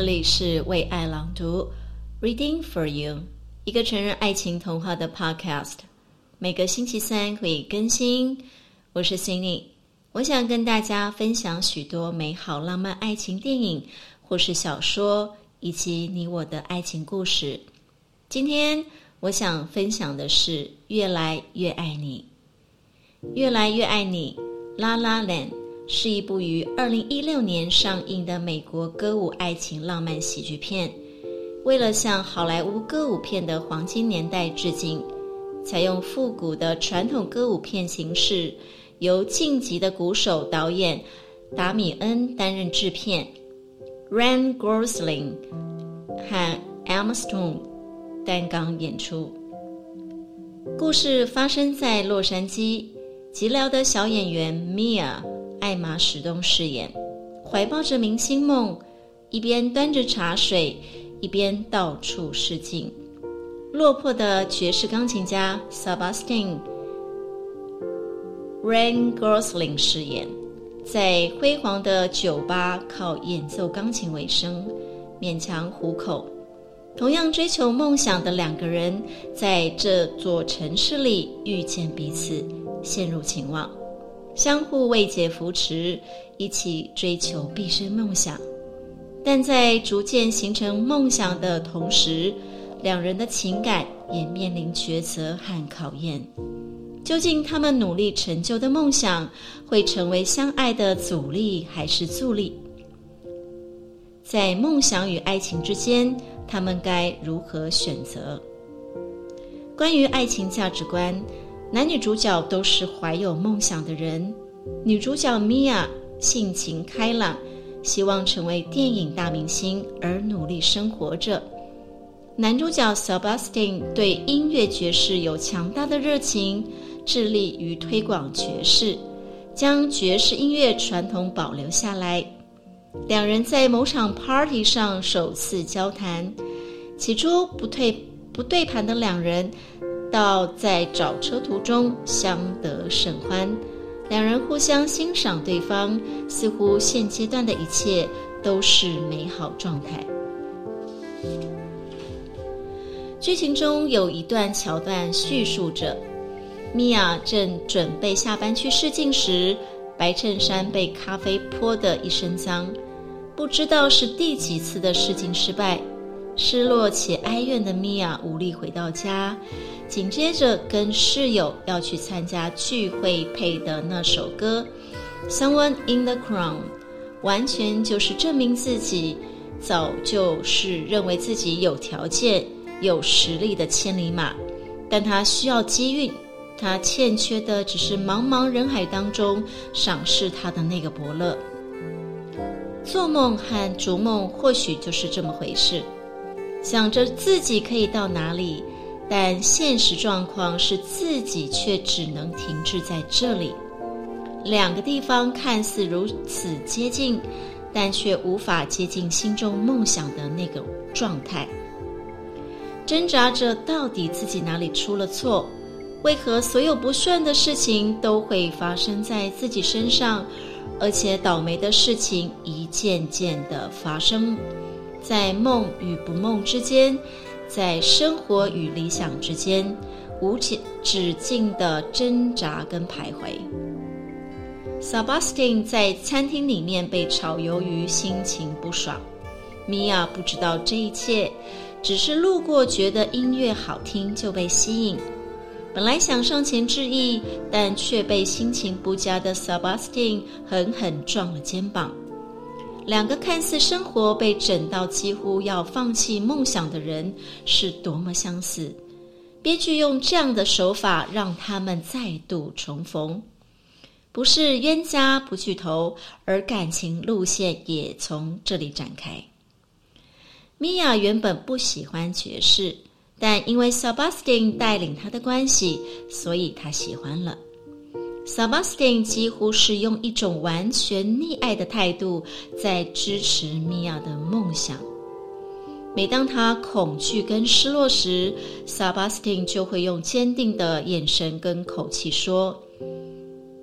这里是为爱朗读，Reading for You，一个成人爱情童话的 Podcast，每个星期三会更新。我是 Cindy，我想跟大家分享许多美好浪漫爱情电影或是小说，以及你我的爱情故事。今天我想分享的是《越来越爱你》，《越来越爱你》La La Land。是一部于二零一六年上映的美国歌舞爱情浪漫喜剧片。为了向好莱坞歌舞片的黄金年代致敬，采用复古的传统歌舞片形式，由晋级的鼓手导演达米恩担任制片，Ryan Gosling 和 Emma Stone 担纲演出。故事发生在洛杉矶，寂寥的小演员 Mia。艾玛·史东饰演，怀抱着明星梦，一边端着茶水，一边到处试镜。落魄的爵士钢琴家 Sebastian Ryan Gosling 饰演，在辉煌的酒吧靠演奏钢琴为生，勉强糊口。同样追求梦想的两个人，在这座城市里遇见彼此，陷入情网。相互慰藉扶持，一起追求毕生梦想。但在逐渐形成梦想的同时，两人的情感也面临抉择和考验。究竟他们努力成就的梦想，会成为相爱的阻力还是助力？在梦想与爱情之间，他们该如何选择？关于爱情价值观。男女主角都是怀有梦想的人。女主角米娅性情开朗，希望成为电影大明星而努力生活着。男主角 Sebastian 对音乐爵士有强大的热情，致力于推广爵士，将爵士音乐传统保留下来。两人在某场 party 上首次交谈，起初不退不对盘的两人。到在找车途中相得甚欢，两人互相欣赏对方，似乎现阶段的一切都是美好状态。剧情中有一段桥段叙述着：米娅正准备下班去试镜时，白衬衫被咖啡泼得一身脏，不知道是第几次的试镜失败。失落且哀怨的米娅无力回到家，紧接着跟室友要去参加聚会配的那首歌《Someone in the Crown》，完全就是证明自己早就是认为自己有条件、有实力的千里马，但他需要机运，他欠缺的只是茫茫人海当中赏识他的那个伯乐。做梦和逐梦或许就是这么回事。想着自己可以到哪里，但现实状况是自己却只能停滞在这里。两个地方看似如此接近，但却无法接近心中梦想的那个状态。挣扎着到底自己哪里出了错？为何所有不顺的事情都会发生在自己身上，而且倒霉的事情一件件的发生？在梦与不梦之间，在生活与理想之间，无止止境的挣扎跟徘徊。Sabastin 在餐厅里面被炒鱿鱼，心情不爽。米娅不知道这一切，只是路过，觉得音乐好听就被吸引。本来想上前致意，但却被心情不佳的 Sabastin 狠狠撞了肩膀。两个看似生活被整到几乎要放弃梦想的人，是多么相似。编剧用这样的手法让他们再度重逢，不是冤家不聚头，而感情路线也从这里展开。米娅原本不喜欢爵士，但因为 Sebastian 带领她的关系，所以她喜欢了。Sabastian 几乎是用一种完全溺爱的态度在支持米娅的梦想。每当她恐惧跟失落时，Sabastian 就会用坚定的眼神跟口气说：“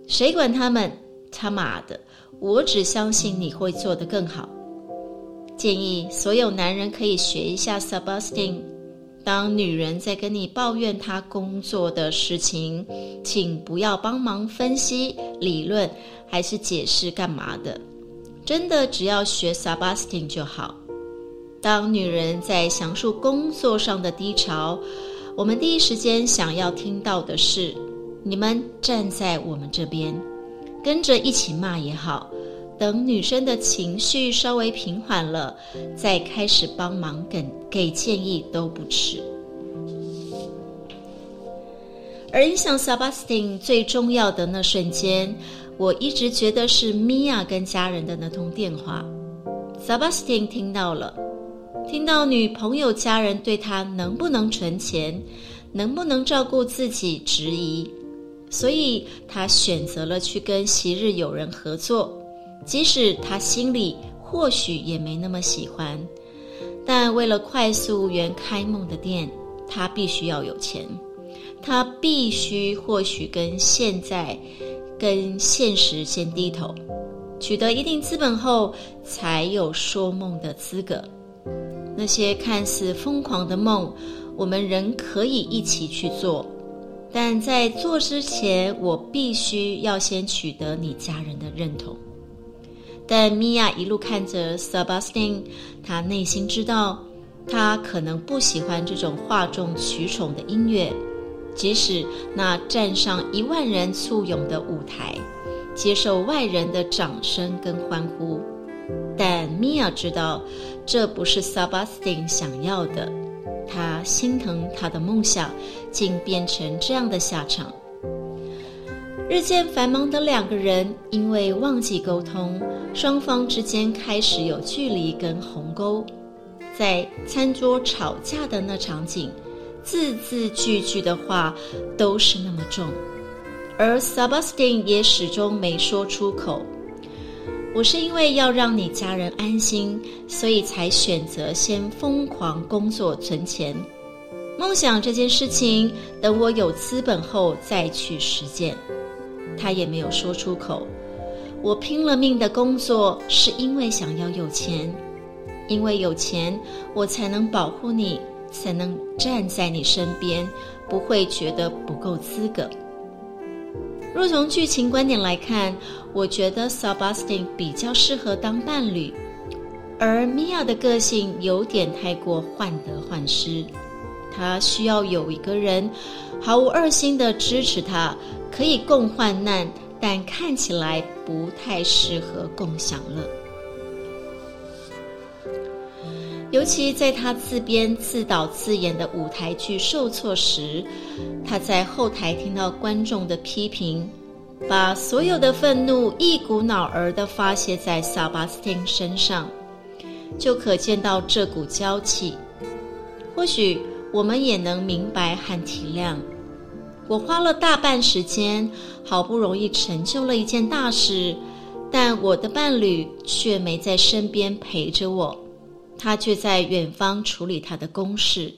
谁管他们？他妈的！我只相信你会做得更好。”建议所有男人可以学一下 Sabastian。当女人在跟你抱怨她工作的事情，请不要帮忙分析、理论还是解释干嘛的。真的只要学 Sebastian 就好。当女人在详述工作上的低潮，我们第一时间想要听到的是：你们站在我们这边，跟着一起骂也好。等女生的情绪稍微平缓了，再开始帮忙给给建议都不迟。而影响 Sebastian 最重要的那瞬间，我一直觉得是 Mia 跟家人的那通电话。Sebastian 听到了，听到女朋友家人对他能不能存钱，能不能照顾自己质疑，所以他选择了去跟昔日友人合作。即使他心里或许也没那么喜欢，但为了快速圆开梦的店，他必须要有钱，他必须或许跟现在、跟现实先低头，取得一定资本后，才有说梦的资格。那些看似疯狂的梦，我们仍可以一起去做，但在做之前，我必须要先取得你家人的认同。但米娅一路看着 Sebastian，她内心知道，他可能不喜欢这种哗众取宠的音乐，即使那站上一万人簇拥的舞台，接受外人的掌声跟欢呼。但米娅知道，这不是 Sebastian 想要的，他心疼他的梦想，竟变成这样的下场。日渐繁忙的两个人，因为忘记沟通，双方之间开始有距离跟鸿沟。在餐桌吵架的那场景，字字句句的话都是那么重，而 Sebastian 也始终没说出口。我是因为要让你家人安心，所以才选择先疯狂工作存钱。梦想这件事情，等我有资本后再去实践。他也没有说出口。我拼了命的工作，是因为想要有钱，因为有钱，我才能保护你，才能站在你身边，不会觉得不够资格。若从剧情观点来看，我觉得 Sebastian 比较适合当伴侣，而 Mia 的个性有点太过患得患失，她需要有一个人毫无二心的支持她。可以共患难，但看起来不太适合共享乐。尤其在他自编自导自演的舞台剧受挫时，他在后台听到观众的批评，把所有的愤怒一股脑儿的发泄在萨巴斯汀身上，就可见到这股娇气。或许我们也能明白和体谅。我花了大半时间，好不容易成就了一件大事，但我的伴侣却没在身边陪着我，他却在远方处理他的公事，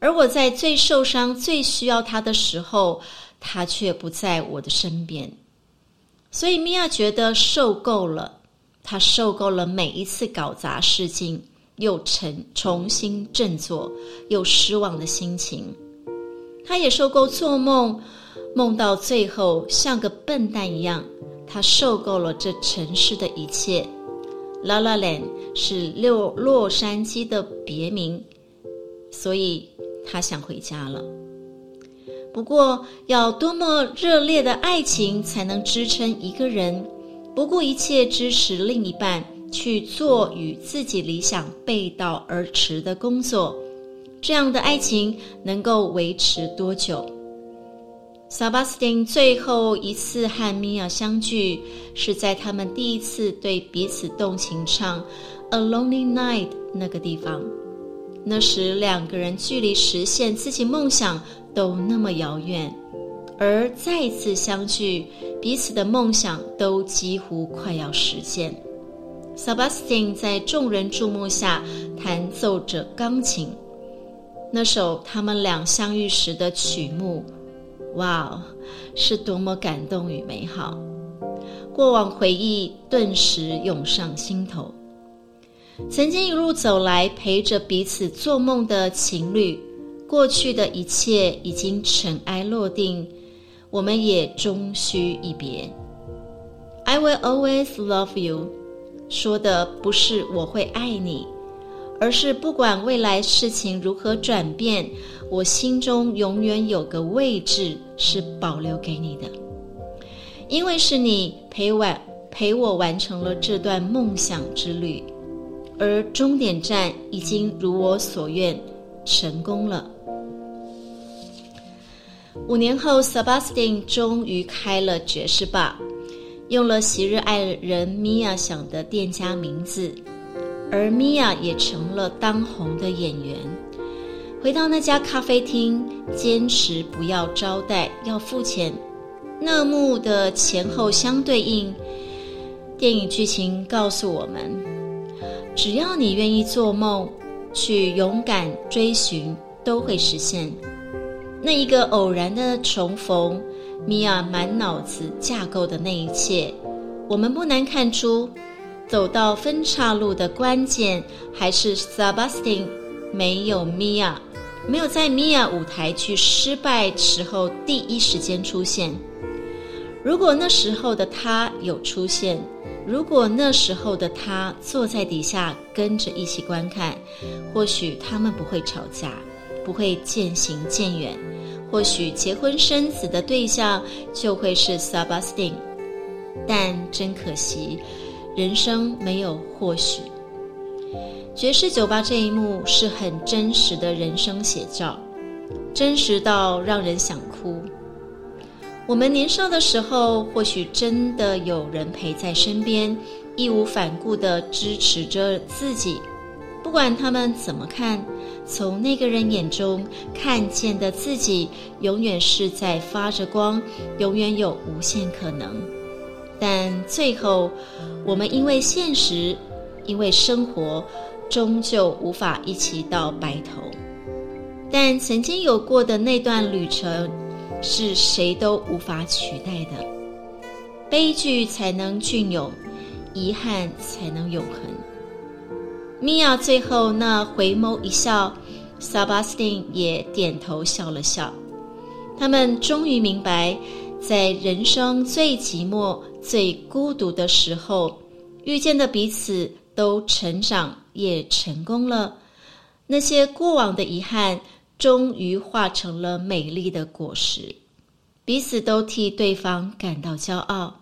而我在最受伤、最需要他的时候，他却不在我的身边。所以米娅觉得受够了，她受够了每一次搞砸事情，又重重新振作，又失望的心情。他也受够做梦，梦到最后像个笨蛋一样。他受够了这城市的一切。La La Land 是洛洛杉矶的别名，所以他想回家了。不过，要多么热烈的爱情才能支撑一个人不顾一切支持另一半去做与自己理想背道而驰的工作？这样的爱情能够维持多久萨巴斯汀最后一次和米娅相聚，是在他们第一次对彼此动情唱《A Lonely Night》那个地方。那时两个人距离实现自己梦想都那么遥远，而再次相聚，彼此的梦想都几乎快要实现。萨巴斯汀在众人注目下弹奏着钢琴。那首他们俩相遇时的曲目，哇哦，是多么感动与美好！过往回忆顿时涌上心头。曾经一路走来陪着彼此做梦的情侣，过去的一切已经尘埃落定，我们也终须一别。I will always love you，说的不是我会爱你，而是不管未来事情如何转变，我心中永远有个位置是保留给你的，因为是你陪完陪我完成了这段梦想之旅。而终点站已经如我所愿成功了。五年后，Sebastian 终于开了爵士吧，用了昔日爱人 Mia 想的店家名字，而 Mia 也成了当红的演员。回到那家咖啡厅，坚持不要招待，要付钱。那幕的前后相对应，电影剧情告诉我们。只要你愿意做梦，去勇敢追寻，都会实现。那一个偶然的重逢，米娅满脑子架构的那一切，我们不难看出，走到分岔路的关键，还是 Sebastian 没有 Mia，，没有在米娅舞台剧失败时候第一时间出现。如果那时候的他有出现，如果那时候的他坐在底下跟着一起观看，或许他们不会吵架，不会渐行渐远，或许结婚生子的对象就会是 Sebastian。但真可惜，人生没有或许。爵士酒吧这一幕是很真实的人生写照，真实到让人想哭。我们年少的时候，或许真的有人陪在身边，义无反顾地支持着自己。不管他们怎么看，从那个人眼中看见的自己，永远是在发着光，永远有无限可能。但最后，我们因为现实，因为生活，终究无法一起到白头。但曾经有过的那段旅程，是谁都无法取代的，悲剧才能隽永，遗憾才能永恒。米娅最后那回眸一笑萨巴斯汀也点头笑了笑。他们终于明白，在人生最寂寞、最孤独的时候，遇见的彼此都成长，也成功了。那些过往的遗憾。终于化成了美丽的果实，彼此都替对方感到骄傲。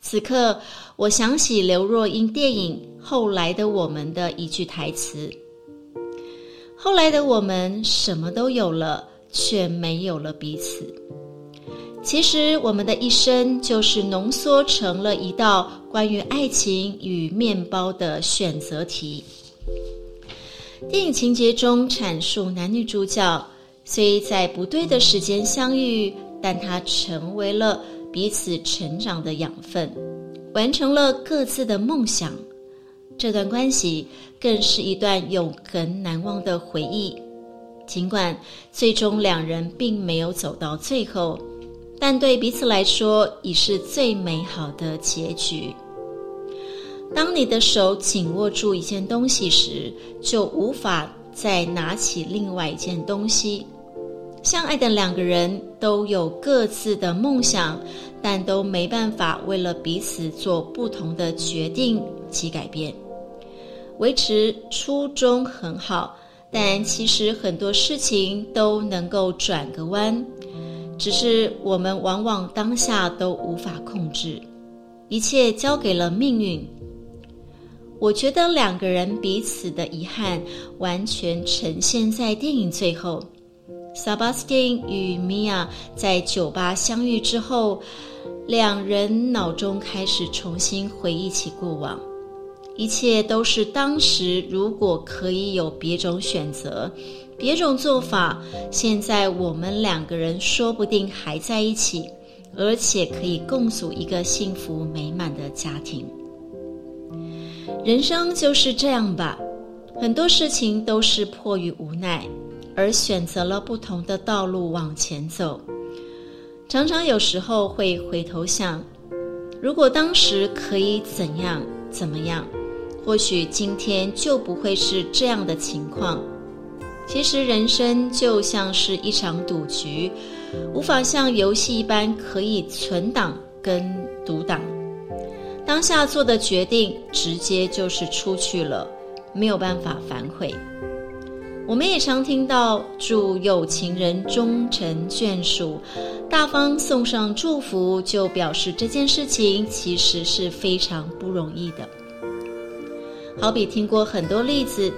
此刻，我想起刘若英电影《后来的我们》的一句台词：“后来的我们什么都有了，却没有了彼此。”其实，我们的一生就是浓缩成了一道关于爱情与面包的选择题。电影情节中阐述男女主角虽在不对的时间相遇，但他成为了彼此成长的养分，完成了各自的梦想。这段关系更是一段永恒难忘的回忆。尽管最终两人并没有走到最后，但对彼此来说已是最美好的结局。当你的手紧握住一件东西时，就无法再拿起另外一件东西。相爱的两个人都有各自的梦想，但都没办法为了彼此做不同的决定及改变。维持初衷很好，但其实很多事情都能够转个弯，只是我们往往当下都无法控制，一切交给了命运。我觉得两个人彼此的遗憾完全呈现在电影最后。萨巴斯汀与米娅在酒吧相遇之后，两人脑中开始重新回忆起过往，一切都是当时如果可以有别种选择、别种做法，现在我们两个人说不定还在一起，而且可以共组一个幸福美满的家庭。人生就是这样吧，很多事情都是迫于无奈，而选择了不同的道路往前走。常常有时候会回头想，如果当时可以怎样怎么样，或许今天就不会是这样的情况。其实人生就像是一场赌局，无法像游戏一般可以存档跟读档。当下做的决定，直接就是出去了，没有办法反悔。我们也常听到祝有情人终成眷属，大方送上祝福，就表示这件事情其实是非常不容易的。好比听过很多例子，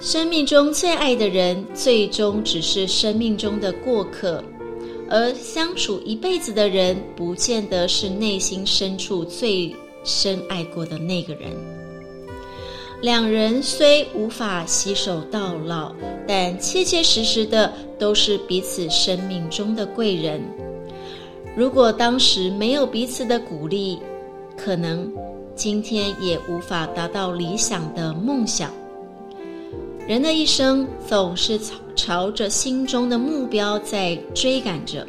生命中最爱的人，最终只是生命中的过客，而相处一辈子的人，不见得是内心深处最深爱过的那个人。两人虽无法携手到老，但切切实实的都是彼此生命中的贵人。如果当时没有彼此的鼓励，可能今天也无法达到理想的梦想。人的一生总是朝朝着心中的目标在追赶着，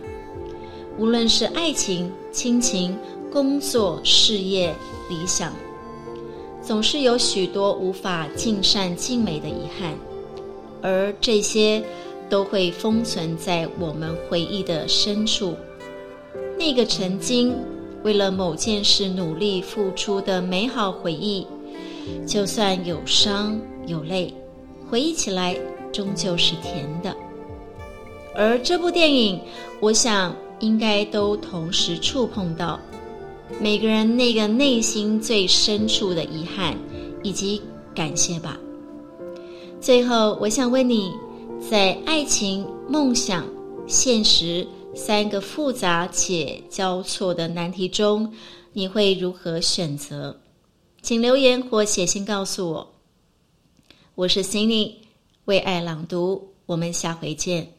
无论是爱情、亲情、工作、事业、理想。总是有许多无法尽善尽美的遗憾，而这些都会封存在我们回忆的深处。那个曾经为了某件事努力付出的美好回忆，就算有伤有泪，回忆起来终究是甜的。而这部电影，我想应该都同时触碰到。每个人那个内心最深处的遗憾以及感谢吧。最后，我想问你，在爱情、梦想、现实三个复杂且交错的难题中，你会如何选择？请留言或写信告诉我。我是 Cindy，为爱朗读，我们下回见。